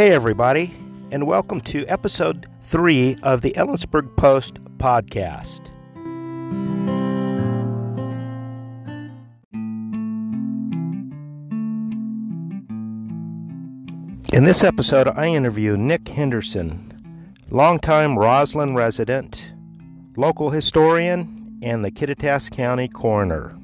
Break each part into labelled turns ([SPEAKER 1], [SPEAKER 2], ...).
[SPEAKER 1] Hey, everybody, and welcome to episode three of the Ellensburg Post podcast. In this episode, I interview Nick Henderson, longtime Roslyn resident, local historian, and the Kittitas County coroner.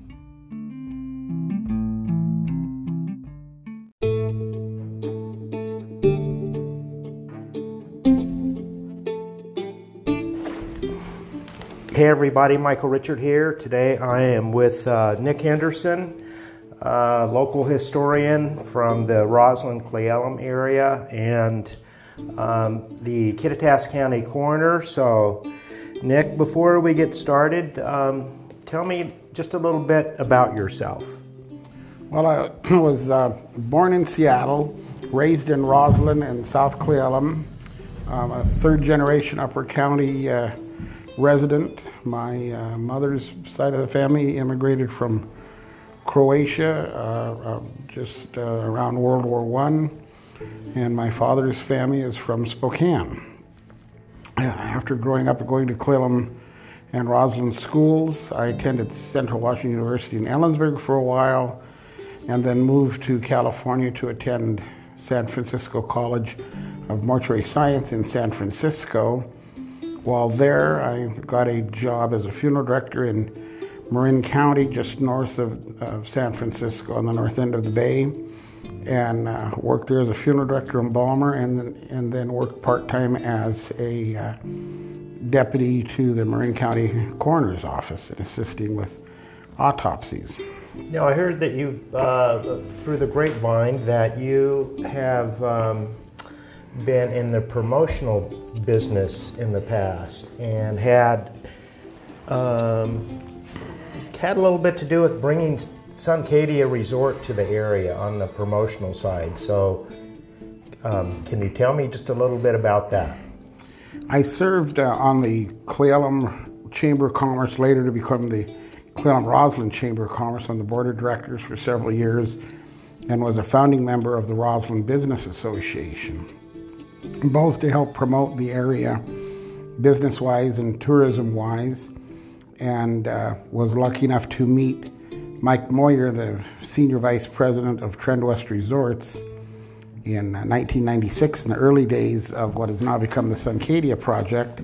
[SPEAKER 1] Hey everybody, Michael Richard here. Today I am with uh, Nick Henderson, uh, local historian from the Roslyn Cle Elum area and um, the Kittitas County coroner. So, Nick, before we get started, um, tell me just a little bit about yourself.
[SPEAKER 2] Well, I was uh, born in Seattle, raised in Roslyn and South Cle Elum. I'm a third generation Upper County uh, resident. My uh, mother's side of the family immigrated from Croatia uh, uh, just uh, around World War One, and my father's family is from Spokane. After growing up and going to Cle Elum and Roslyn schools, I attended Central Washington University in Ellensburg for a while, and then moved to California to attend San Francisco College of Mortuary Science in San Francisco while there, I got a job as a funeral director in Marin County, just north of, of San Francisco, on the north end of the bay, and uh, worked there as a funeral director and embalmer, and then, and then worked part time as a uh, deputy to the Marin County Coroner's Office and assisting with autopsies.
[SPEAKER 1] Now, I heard that you, uh, through the grapevine, that you have um, been in the promotional business in the past and had um, had a little bit to do with bringing Suncadia Resort to the area on the promotional side. So, um, can you tell me just a little bit about that?
[SPEAKER 2] I served uh, on the Cle Elum Chamber of Commerce, later to become the Cle Elum Roslyn Chamber of Commerce on the board of directors for several years, and was a founding member of the Roslyn Business Association both to help promote the area business wise and tourism wise, and uh, was lucky enough to meet Mike Moyer, the senior vice president of Trendwest Resorts, in 1996 in the early days of what has now become the Suncadia project.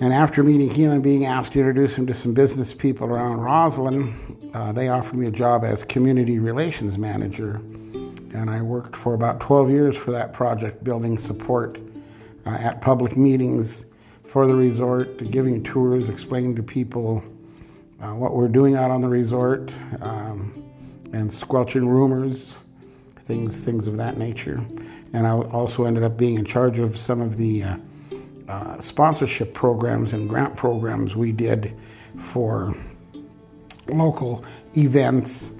[SPEAKER 2] And after meeting him and being asked to introduce him to some business people around Roslyn, uh, they offered me a job as community relations manager and I worked for about 12 years for that project, building support uh, at public meetings for the resort, giving tours, explaining to people uh, what we're doing out on the resort, um, and squelching rumors, things, things of that nature. And I also ended up being in charge of some of the uh, uh sponsorship programs and grant programs we did for local events.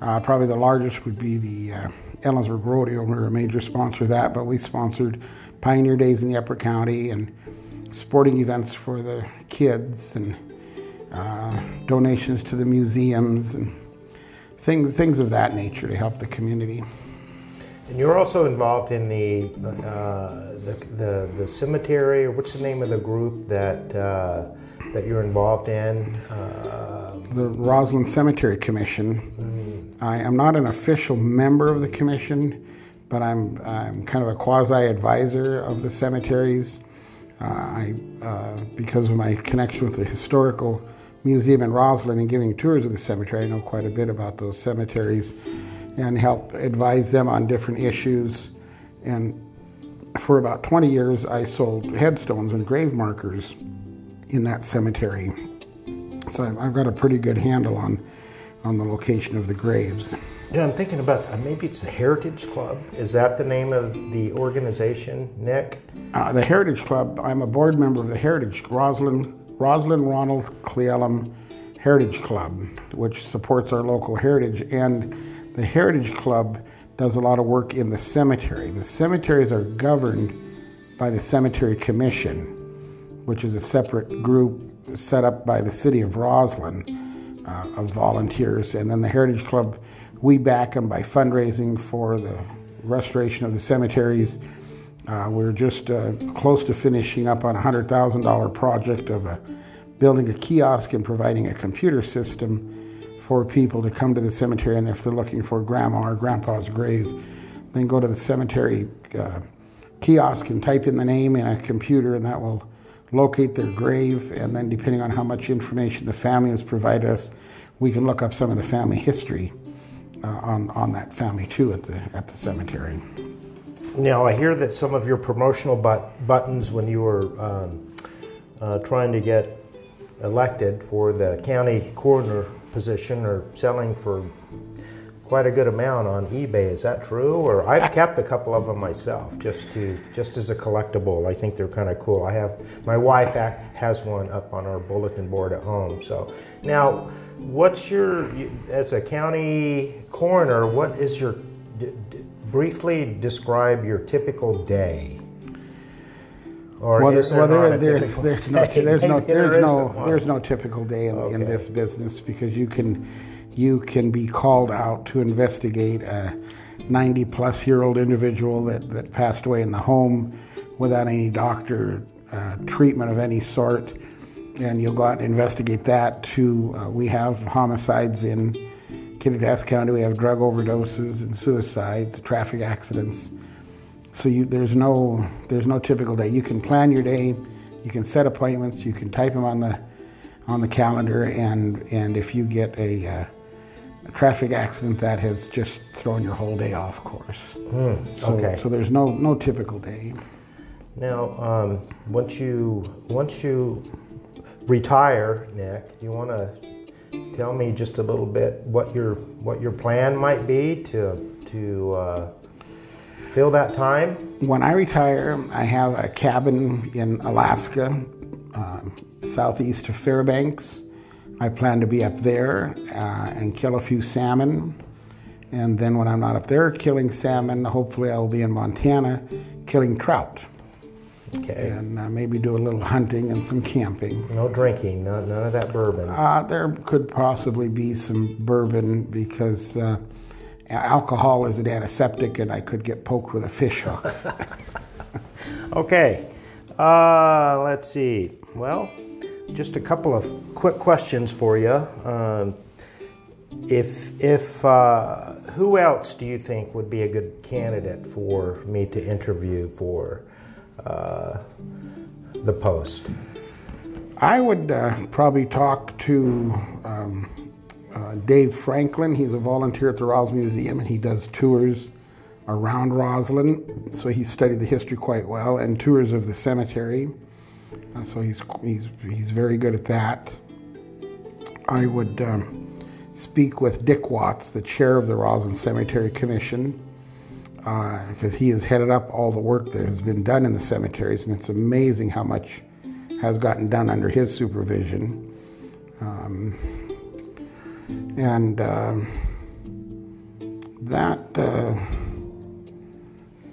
[SPEAKER 2] Uh, probably the largest would be the uh, Ellensburg Rodeo. We were a major sponsor of that, but we sponsored Pioneer Days in the Upper County and sporting events for the kids and uh, donations to the museums and things things of that nature to help the community.
[SPEAKER 1] And you're also involved in the, uh, the, the, the cemetery, or what's the name of the group that uh, that you're involved in?
[SPEAKER 2] Uh, the Roslyn Cemetery Commission. Mm-hmm. I am not an official member of the commission, but I'm, I'm kind of a quasi advisor of the cemeteries. Uh, I, uh, because of my connection with the historical museum in Roslyn and giving tours of the cemetery, I know quite a bit about those cemeteries and help advise them on different issues. And for about 20 years, I sold headstones and grave markers in that cemetery. So I've got a pretty good handle on, on the location of the graves.
[SPEAKER 1] Yeah, I'm thinking about uh, maybe it's the Heritage Club. Is that the name of the organization, Nick?
[SPEAKER 2] Uh, the Heritage Club. I'm a board member of the Heritage Roslyn Roslyn Ronald Cle Elum Heritage Club, which supports our local heritage. And the Heritage Club does a lot of work in the cemetery. The cemeteries are governed by the Cemetery Commission which is a separate group set up by the city of Roslyn uh, of volunteers. And then the Heritage Club, we back them by fundraising for the restoration of the cemeteries. Uh, we're just uh, close to finishing up on a $100,000 project of a, building a kiosk and providing a computer system for people to come to the cemetery and if they're looking for grandma or grandpa's grave, then go to the cemetery uh, kiosk and type in the name in a computer and that will locate their grave and then depending on how much information the family has provided us, we can look up some of the family history uh, on, on that family too at the, at the cemetery.
[SPEAKER 1] Now, I hear that some of your promotional but- buttons when you were um, uh, trying to get elected for the county coroner position are selling for quite a good amount on eBay. Is that true? Or I've kept a couple of them myself, just to just as a collectible. I think they're kind of cool. I have my wife has one up on our bulletin board at home. So now, what's your as a county coroner? What is your d- d- briefly describe your typical day?
[SPEAKER 2] Or well, there well there, there's, there's no there's no there's there no there's no typical day in, okay. in this business because you can you can be called out to investigate a 90 plus year old individual that, that passed away in the home without any doctor uh, treatment of any sort and you'll go out and investigate that too. Uh, we have homicides in Kittitas County. We have drug overdoses and suicides, traffic accidents. So you, there's no there's no typical day. You can plan your day, you can set appointments, you can type them on the on the calendar, and and if you get a, uh, a traffic accident, that has just thrown your whole day off course.
[SPEAKER 1] Mm,
[SPEAKER 2] so,
[SPEAKER 1] okay.
[SPEAKER 2] So there's no no typical day.
[SPEAKER 1] Now, um, once you once you retire, Nick, do you want to tell me just a little bit what your what your plan might be to to uh, fill that time?
[SPEAKER 2] When I retire, I have a cabin in Alaska, uh, southeast of Fairbanks. I plan to be up there uh, and kill a few salmon. And then when I'm not up there killing salmon, hopefully I will be in Montana killing trout.
[SPEAKER 1] Okay.
[SPEAKER 2] And uh, maybe do a little hunting and some camping.
[SPEAKER 1] No drinking, no, none of that bourbon.
[SPEAKER 2] Uh, there could possibly be some bourbon because uh, alcohol is an antiseptic, and I could get poked with a fish hook.
[SPEAKER 1] okay, uh, let's see. Well, just a couple of quick questions for you. Um, if if uh, who else do you think would be a good candidate for me to interview for uh, the post?
[SPEAKER 2] I would uh, probably talk to um, uh, Dave Franklin. He's a volunteer at the Roslyn Museum and he does tours around Roslyn. So he studied the history quite well and tours of the cemetery. Uh, so he's, he's, he's very good at that. I would um, speak with Dick Watts, the chair of the Roslyn Cemetery Commission, because uh, he has headed up all the work that has been done in the cemeteries, and it's amazing how much has gotten done under his supervision. Um, and uh, that uh,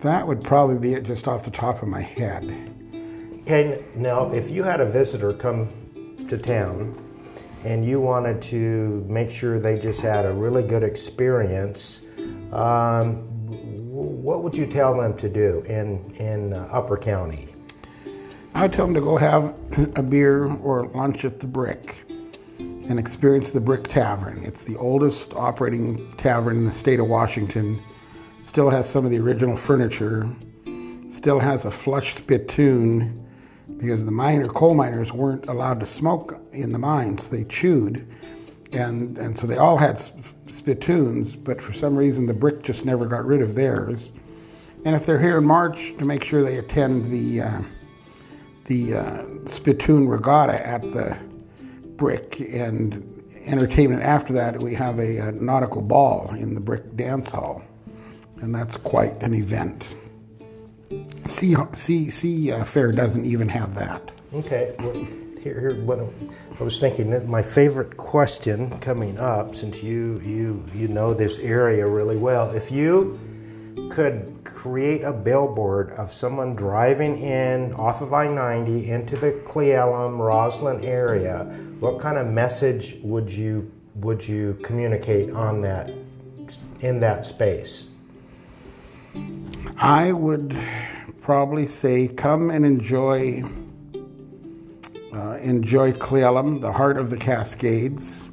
[SPEAKER 2] that would probably be it just off the top of my head.
[SPEAKER 1] Okay, now if you had a visitor come to town and you wanted to make sure they just had a really good experience, um, what would you tell them to do in in uh, Upper County?
[SPEAKER 2] I would tell them to go have a beer or lunch at the Brick and experience the Brick Tavern. It's the oldest operating tavern in the state of Washington. Still has some of the original furniture. Still has a flush spittoon because the miner coal miners weren't allowed to smoke in the mines. They chewed, and and so they all had spittoons. But for some reason, the Brick just never got rid of theirs. And if they're here in March, to make sure they attend the uh, the uh, spittoon regatta at the brick and entertainment after that we have a, a, nautical ball in the brick dance hall and that's quite an event sea, sea, sea uh, fair doesn't even have that
[SPEAKER 1] okay well, here, here what i was thinking that my favorite question coming up since you you you know this area really well if you could create a billboard of someone driving in off of I 90 into the Cle Elum, Roslyn area, what kind of message would you, would you communicate on that, in that space?
[SPEAKER 2] I would probably say come and enjoy uh, enjoy Cle Elum, the heart of the Cascades,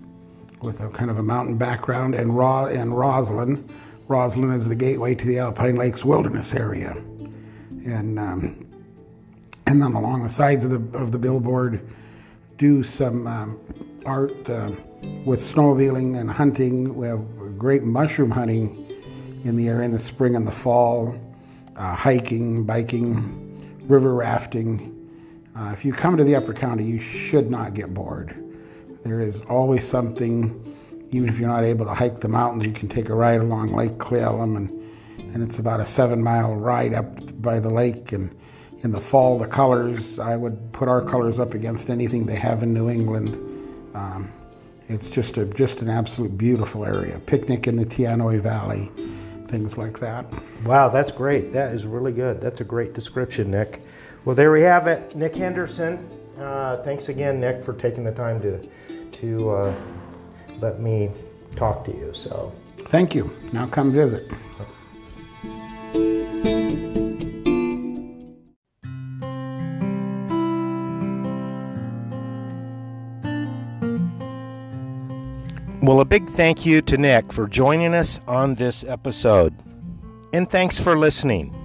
[SPEAKER 2] with a kind of a mountain background, and Ro- and Roslyn. Roslyn is the gateway to the Alpine Lakes Wilderness area, and um, and then along the sides of the of the billboard, do some um, art uh, with snowmobiling and hunting. We have great mushroom hunting in the area in the spring and the fall, uh, hiking, biking, river rafting. Uh, if you come to the Upper County, you should not get bored. There is always something, even if you're not able to hike the mountains, you can take a ride along Lake Cle Elum and, and it's about a seven mile ride up by the lake. And in the fall, the colors, I would put our colors up against anything they have in New England. Um, it's just a just an absolute beautiful area. Picnic in the Teanaway Valley, things like that.
[SPEAKER 1] Wow, that's great. That is really good. That's a great description, Nick. Well, there we have it. Nick Henderson. Uh, thanks again, Nick, for taking the time to to uh, let me talk to you. So,
[SPEAKER 2] thank you. Now come visit.
[SPEAKER 1] Big thank you to Nick for joining us on this episode. And thanks for listening.